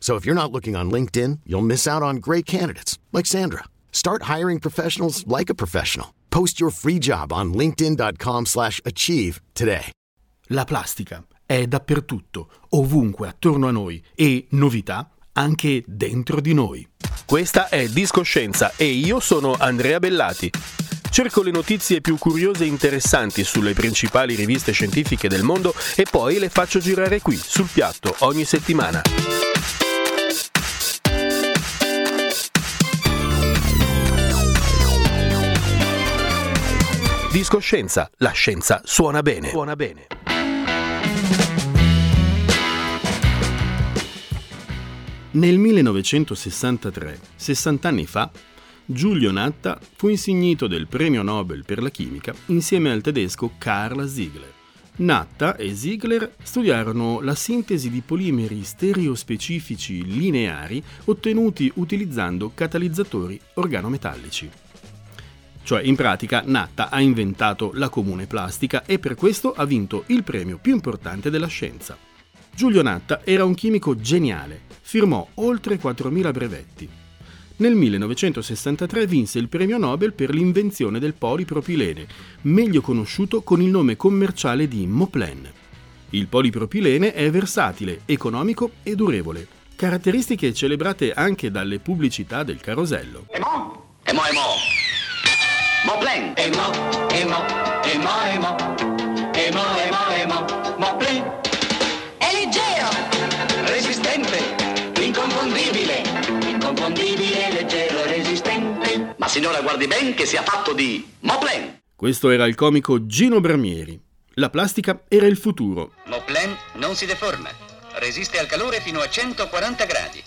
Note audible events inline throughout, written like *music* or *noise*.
So if you're not looking on LinkedIn, you'll miss out on great candidates like Sandra. Start hiring professionals like a professional. Post your free job on linkedin.com/achieve today. La plastica è dappertutto, ovunque attorno a noi e novità anche dentro di noi. Questa è Discoscienza e io sono Andrea Bellati. Cerco le notizie più curiose e interessanti sulle principali riviste scientifiche del mondo e poi le faccio girare qui, sul piatto, ogni settimana. Discoscienza, la scienza suona bene. Suona bene. Nel 1963, 60 anni fa, Giulio Natta fu insignito del premio Nobel per la chimica insieme al tedesco Carl Ziegler. Natta e Ziegler studiarono la sintesi di polimeri stereospecifici lineari ottenuti utilizzando catalizzatori organometallici. Cioè, in pratica, Natta ha inventato la comune plastica e per questo ha vinto il premio più importante della scienza. Giulio Natta era un chimico geniale, firmò oltre 4.000 brevetti. Nel 1963 vinse il premio Nobel per l'invenzione del polipropilene, meglio conosciuto con il nome commerciale di Moplen. Il polipropilene è versatile, economico e durevole, caratteristiche celebrate anche dalle pubblicità del carosello. Emo, emo, emo. Moplen. Emo, emo, emo, emo. Emo, emo, emo. Moplen. È leggero. Resistente. Inconfondibile. Inconfondibile, leggero, resistente. Ma signora guardi ben che sia fatto di Moplen. Questo era il comico Gino Bramieri. La plastica era il futuro. Moplen non si deforma, resiste al calore fino a 140 gradi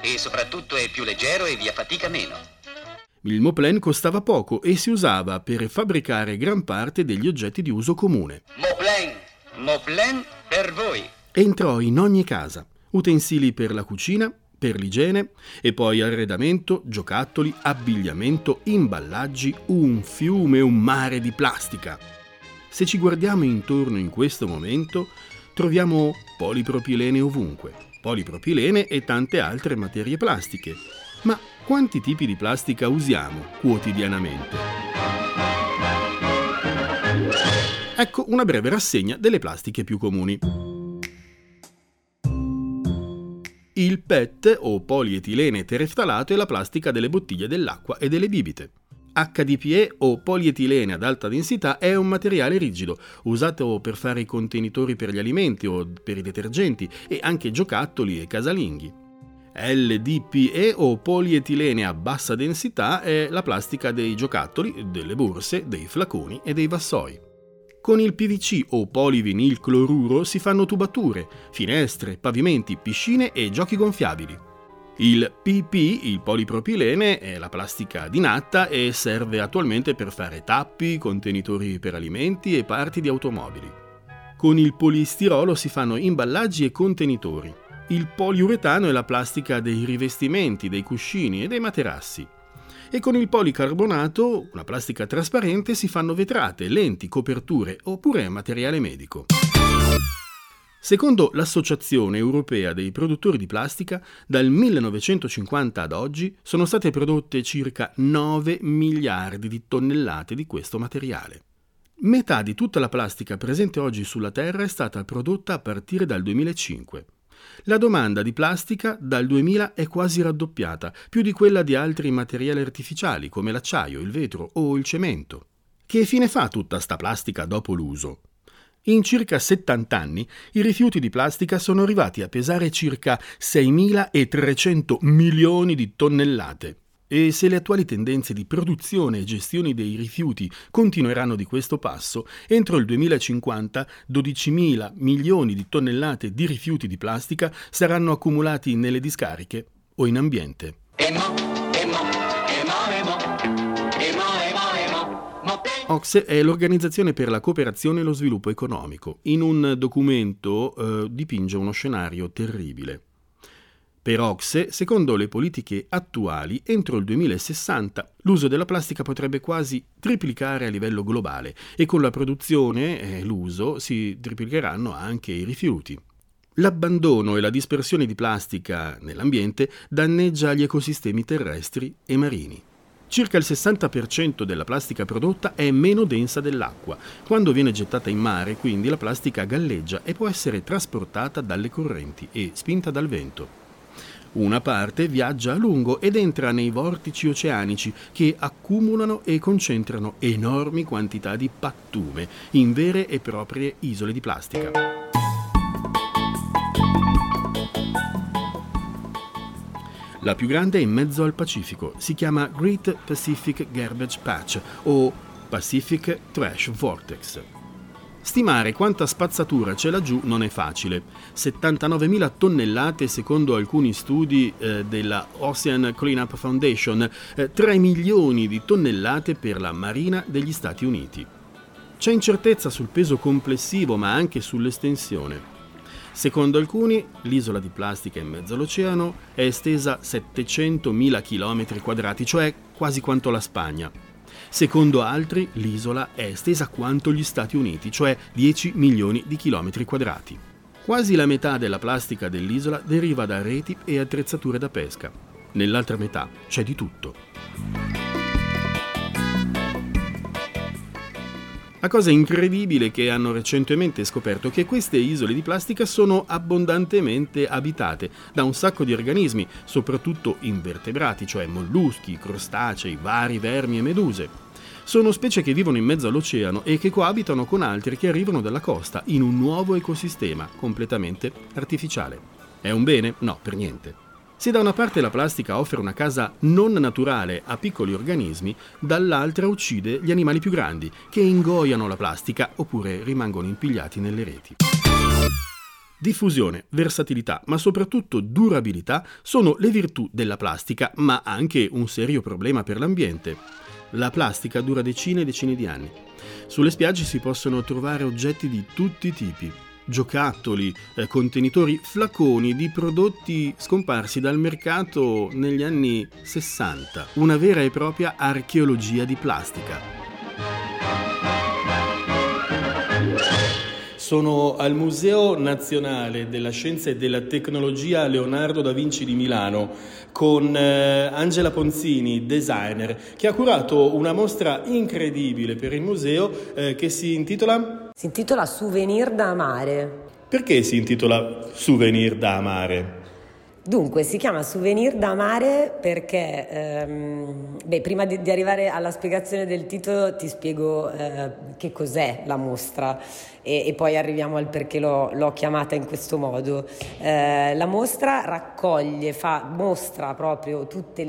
e soprattutto è più leggero e via fatica meno. Il Moplen costava poco e si usava per fabbricare gran parte degli oggetti di uso comune. Moplen, Moplen per voi. Entrò in ogni casa, utensili per la cucina, per l'igiene e poi arredamento, giocattoli, abbigliamento, imballaggi, un fiume, un mare di plastica. Se ci guardiamo intorno in questo momento, troviamo polipropilene ovunque, polipropilene e tante altre materie plastiche. Ma quanti tipi di plastica usiamo quotidianamente? Ecco una breve rassegna delle plastiche più comuni. Il PET o polietilene tereftalato è la plastica delle bottiglie dell'acqua e delle bibite. HDPE o polietilene ad alta densità è un materiale rigido, usato per fare i contenitori per gli alimenti o per i detergenti e anche giocattoli e casalinghi. LDPE o polietilene a bassa densità è la plastica dei giocattoli, delle borse, dei flaconi e dei vassoi. Con il PVC o polivinil cloruro si fanno tubature, finestre, pavimenti, piscine e giochi gonfiabili. Il PP, il polipropilene, è la plastica di natta e serve attualmente per fare tappi, contenitori per alimenti e parti di automobili. Con il polistirolo si fanno imballaggi e contenitori. Il poliuretano è la plastica dei rivestimenti, dei cuscini e dei materassi. E con il policarbonato, una plastica trasparente, si fanno vetrate, lenti, coperture oppure materiale medico. Secondo l'Associazione Europea dei Produttori di Plastica, dal 1950 ad oggi sono state prodotte circa 9 miliardi di tonnellate di questo materiale. Metà di tutta la plastica presente oggi sulla Terra è stata prodotta a partire dal 2005. La domanda di plastica dal 2000 è quasi raddoppiata, più di quella di altri materiali artificiali come l'acciaio, il vetro o il cemento. Che fine fa tutta sta plastica dopo l'uso? In circa 70 anni i rifiuti di plastica sono arrivati a pesare circa 6.300 milioni di tonnellate. E se le attuali tendenze di produzione e gestione dei rifiuti continueranno di questo passo, entro il 2050 12.000 milioni di tonnellate di rifiuti di plastica saranno accumulati nelle discariche o in ambiente. OXE è l'Organizzazione per la cooperazione e lo sviluppo economico. In un documento eh, dipinge uno scenario terribile. Per Ocse, secondo le politiche attuali, entro il 2060 l'uso della plastica potrebbe quasi triplicare a livello globale e con la produzione e l'uso si triplicheranno anche i rifiuti. L'abbandono e la dispersione di plastica nell'ambiente danneggia gli ecosistemi terrestri e marini. Circa il 60% della plastica prodotta è meno densa dell'acqua. Quando viene gettata in mare, quindi, la plastica galleggia e può essere trasportata dalle correnti e spinta dal vento. Una parte viaggia a lungo ed entra nei vortici oceanici che accumulano e concentrano enormi quantità di pattume in vere e proprie isole di plastica. La più grande è in mezzo al Pacifico, si chiama Great Pacific Garbage Patch o Pacific Trash Vortex. Stimare quanta spazzatura c'è laggiù non è facile. 79.000 tonnellate secondo alcuni studi eh, della Ocean Cleanup Foundation, eh, 3 milioni di tonnellate per la Marina degli Stati Uniti. C'è incertezza sul peso complessivo ma anche sull'estensione. Secondo alcuni, l'isola di plastica in mezzo all'oceano è estesa 700.000 km, cioè quasi quanto la Spagna. Secondo altri, l'isola è estesa quanto gli Stati Uniti, cioè 10 milioni di chilometri quadrati. Quasi la metà della plastica dell'isola deriva da reti e attrezzature da pesca. Nell'altra metà c'è di tutto. La cosa incredibile è che hanno recentemente scoperto che queste isole di plastica sono abbondantemente abitate da un sacco di organismi, soprattutto invertebrati, cioè molluschi, crostacei, vari vermi e meduse. Sono specie che vivono in mezzo all'oceano e che coabitano con altri che arrivano dalla costa in un nuovo ecosistema completamente artificiale. È un bene? No, per niente. Se da una parte la plastica offre una casa non naturale a piccoli organismi, dall'altra uccide gli animali più grandi, che ingoiano la plastica oppure rimangono impigliati nelle reti. Diffusione, versatilità, ma soprattutto durabilità sono le virtù della plastica, ma anche un serio problema per l'ambiente. La plastica dura decine e decine di anni. Sulle spiagge si possono trovare oggetti di tutti i tipi, giocattoli, eh, contenitori, flaconi di prodotti scomparsi dal mercato negli anni 60. Una vera e propria archeologia di plastica. Sono al Museo Nazionale della Scienza e della Tecnologia Leonardo da Vinci di Milano con eh, Angela Ponzini, designer, che ha curato una mostra incredibile per il museo eh, che si intitola... Si intitola Souvenir da amare. Perché si intitola Souvenir da amare? Dunque, si chiama Souvenir da amare perché, ehm, beh, prima di, di, arrivare alla spiegazione del titolo ti spiego eh, che cos'è la mostra e, e, poi arriviamo al perché l'ho, l'ho chiamata in questo modo. Eh, la mostra raccoglie, fa, mostra proprio tutti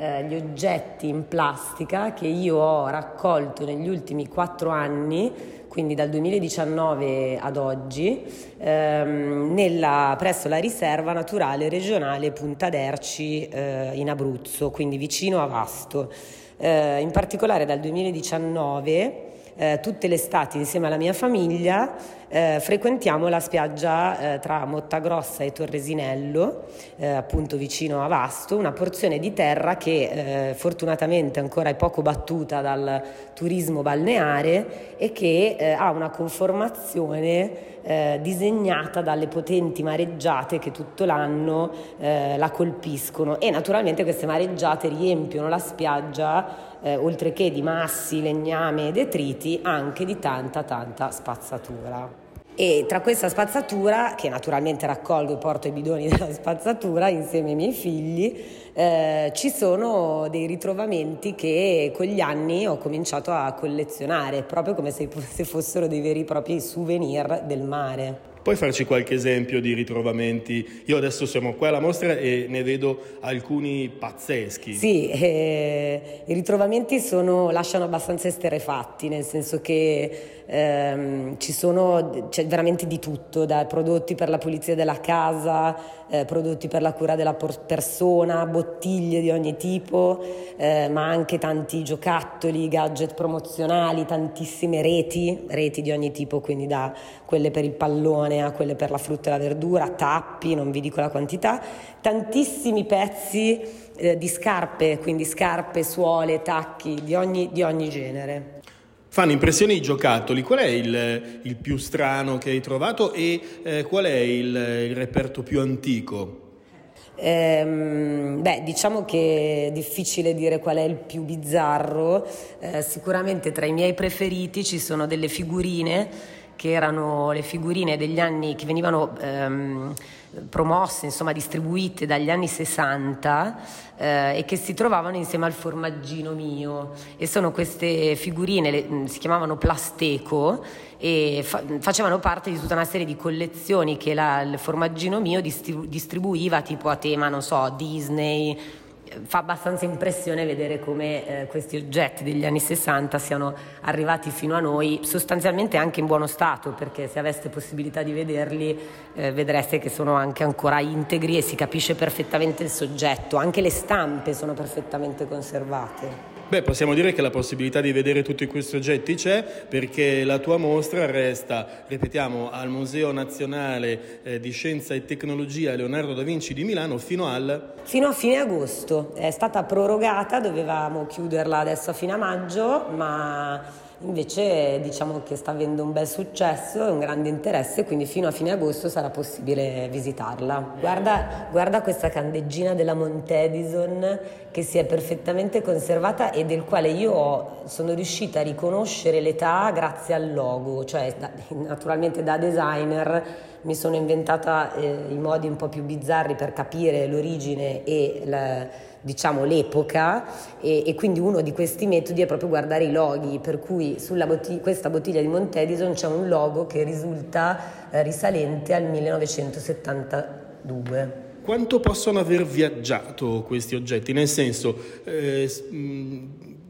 eh, gli oggetti in plastica che io ho raccolto negli ultimi quattro anni quindi dal 2019 ad oggi, ehm, nella, presso la riserva naturale regionale Punta d'Erci eh, in Abruzzo, quindi vicino a Vasto. Eh, in particolare dal 2019 eh, tutte le estati insieme alla mia famiglia eh, frequentiamo la spiaggia eh, tra Mottagrossa e Torresinello, eh, appunto vicino a Vasto, una porzione di terra che eh, fortunatamente ancora è poco battuta dal turismo balneare e che eh, ha una conformazione disegnata dalle potenti mareggiate che tutto l'anno la colpiscono. E naturalmente queste mareggiate riempiono la spiaggia eh, oltre che di massi, legname e detriti, anche di tanta tanta spazzatura. E tra questa spazzatura, che naturalmente raccolgo e porto i bidoni *laughs* della spazzatura insieme ai miei figli, eh, ci sono dei ritrovamenti che con gli anni ho cominciato a collezionare, proprio come se, se fossero dei veri e propri souvenir del mare. Puoi farci qualche esempio di ritrovamenti? Io adesso siamo qua alla mostra e ne vedo alcuni pazzeschi. Sì, eh, i ritrovamenti sono, lasciano abbastanza esterefatti, nel senso che ehm, ci sono c'è veramente di tutto, da prodotti per la pulizia della casa, eh, prodotti per la cura della persona, bottiglie di ogni tipo, eh, ma anche tanti giocattoli, gadget promozionali, tantissime reti, reti di ogni tipo, quindi da quelle per il pallone a quelle per la frutta e la verdura, tappi, non vi dico la quantità, tantissimi pezzi eh, di scarpe, quindi scarpe, suole, tacchi di ogni, di ogni genere. Fanno impressione i giocattoli, qual è il, il più strano che hai trovato e eh, qual è il, il, reperto più antico? Ehm, beh, diciamo che è difficile dire qual è il più bizzarro, eh, sicuramente tra i miei preferiti ci sono delle figurine che erano le figurine degli anni che venivano ehm, promosse, insomma distribuite dagli anni 60 eh, e che si trovavano insieme al formaggino mio. E sono queste figurine, le, si chiamavano plasteco e fa, facevano parte di tutta una serie di collezioni che la, il formaggino mio distribu- distribuiva tipo a tema, non so, Disney, fa abbastanza impressione vedere come eh, questi oggetti degli anni 60 siano arrivati fino a noi sostanzialmente anche in buono stato perché se aveste possibilità di vederli eh, vedreste che sono anche ancora integri e si capisce perfettamente il soggetto, anche le stampe sono perfettamente conservate. Beh, possiamo dire che la possibilità di vedere tutti questi oggetti c'è perché la tua mostra resta, ripetiamo, al Museo Nazionale eh, di Scienza e Tecnologia Leonardo da Vinci di Milano fino al... Fino a fine agosto. È stata prorogata, dovevamo chiuderla adesso a fine maggio, ma invece diciamo che sta avendo un bel successo e un grande interesse, quindi fino a fine agosto sarà possibile visitarla. Guarda, guarda questa candeggina della Montedison che si è perfettamente conservata e del quale io sono riuscita a riconoscere l'età grazie al logo, cioè naturalmente da designer mi sono inventata eh, i modi un po' più bizzarri per capire l'origine e la, diciamo, l'epoca e, e, quindi uno di questi metodi è proprio guardare i loghi, per cui sulla bottiglia, questa bottiglia di Montedison c'è un logo che risulta eh, risalente al 1972. Quanto possono aver viaggiato questi oggetti? Nel senso, eh,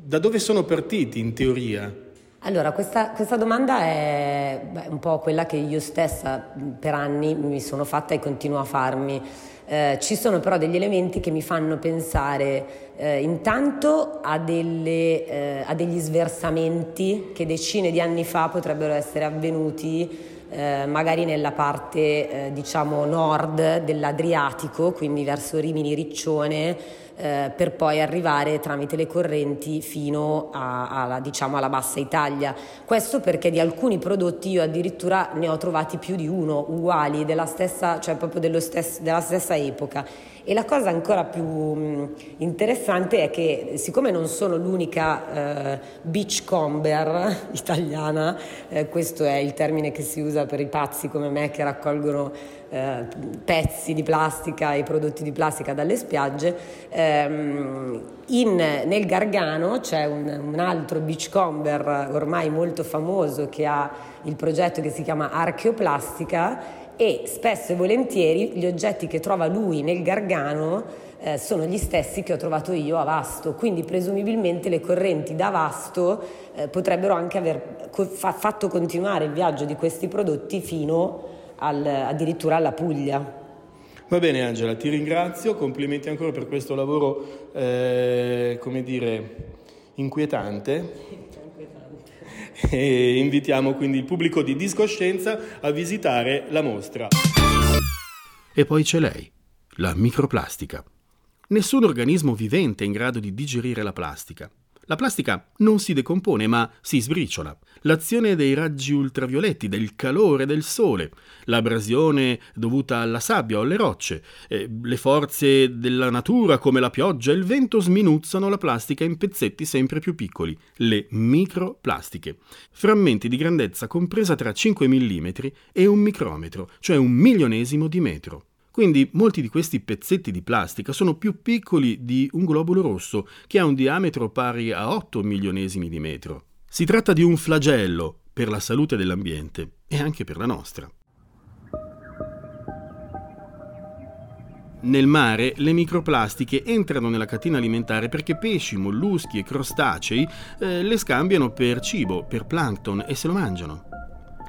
da dove sono partiti in teoria? Allora, questa, questa domanda è beh, un po' quella che io stessa per anni mi sono fatta e continuo a farmi. Eh, ci sono però degli elementi che mi fanno pensare eh, intanto a, delle, eh, a, degli sversamenti che decine di anni fa potrebbero essere avvenuti eh, magari nella parte eh, diciamo nord dell'Adriatico, quindi verso Rimini Riccione, eh, per poi arrivare tramite le correnti fino a, alla, diciamo, alla bassa Italia. Questo perché di alcuni prodotti io addirittura ne ho trovati più di uno uguali, della stessa, cioè proprio stesso, della stessa epoca. E la cosa ancora più mm, interessante è che siccome non sono l'unica eh, beachcomber *laughs* italiana, eh, questo è il termine che si usa per i pazzi come me che raccolgono eh, pezzi di plastica e prodotti di plastica dalle spiagge, ehm, in, nel Gargano c'è un, un altro beachcomber ormai molto famoso che ha il progetto che si chiama Archeoplastica e spesso e volentieri gli oggetti che trova lui nel Gargano eh, sono gli stessi che ho trovato io a Vasto, quindi presumibilmente le correnti da Vasto eh, potrebbero anche aver co- fa- fatto continuare il viaggio di questi prodotti fino al, addirittura alla Puglia. Va bene Angela, ti ringrazio, complimenti ancora per questo lavoro, eh, come dire, inquietante *laughs* e invitiamo quindi il pubblico di Discoscienza a visitare la mostra. E poi c'è lei, la microplastica. Nessun organismo vivente è in grado di digerire la plastica. La plastica non si decompone ma si sbriciola. L'azione dei raggi ultravioletti, del calore del sole, l'abrasione dovuta alla sabbia o alle rocce, eh, le forze della natura come la pioggia e il vento sminuzzano la plastica in pezzetti sempre più piccoli, le microplastiche. Frammenti di grandezza compresa tra 5 mm e un micrometro, cioè un milionesimo di metro. Quindi molti di questi pezzetti di plastica sono più piccoli di un globulo rosso che ha un diametro pari a 8 milionesimi di metro. Si tratta di un flagello per la salute dell'ambiente e anche per la nostra. Nel mare le microplastiche entrano nella catena alimentare perché pesci, molluschi e crostacei eh, le scambiano per cibo, per plankton e se lo mangiano.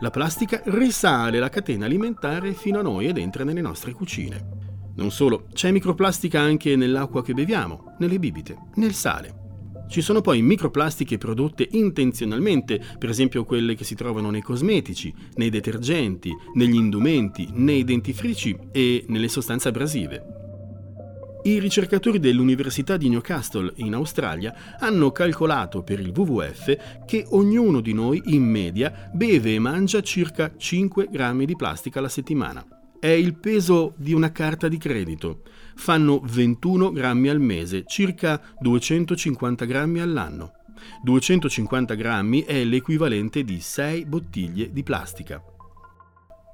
La plastica risale la catena alimentare fino a noi ed entra nelle nostre cucine. Non solo, c'è microplastica anche nell'acqua che beviamo, nelle bibite, nel sale. Ci sono poi microplastiche prodotte intenzionalmente, per esempio quelle che si trovano nei cosmetici, nei detergenti, negli indumenti, nei dentifrici e nelle sostanze abrasive. I ricercatori dell'Università di Newcastle in Australia hanno calcolato per il WWF che ognuno di noi in media beve e mangia circa 5 grammi di plastica alla settimana è il peso di una carta di credito. Fanno 21 grammi al mese, circa 250 grammi all'anno. 250 grammi è l'equivalente di 6 bottiglie di plastica.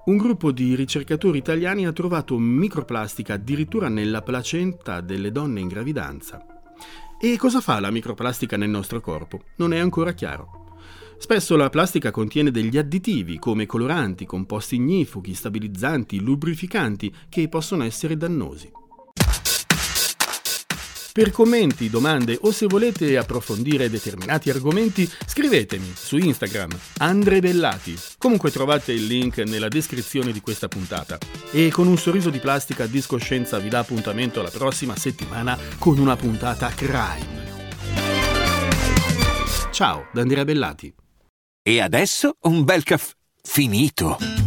Un gruppo di ricercatori italiani ha trovato microplastica addirittura nella placenta delle donne in gravidanza. E cosa fa la microplastica nel nostro corpo? Non è ancora chiaro. Spesso la plastica contiene degli additivi come coloranti, composti ignifughi, stabilizzanti, lubrificanti che possono essere dannosi. Per commenti, domande o se volete approfondire determinati argomenti, scrivetemi su Instagram Andre Bellati. Comunque trovate il link nella descrizione di questa puntata. E con un sorriso di plastica discoscienza vi dà appuntamento la prossima settimana con una puntata crime. Ciao, da Andrea Bellati. E adesso un bel caffè finito.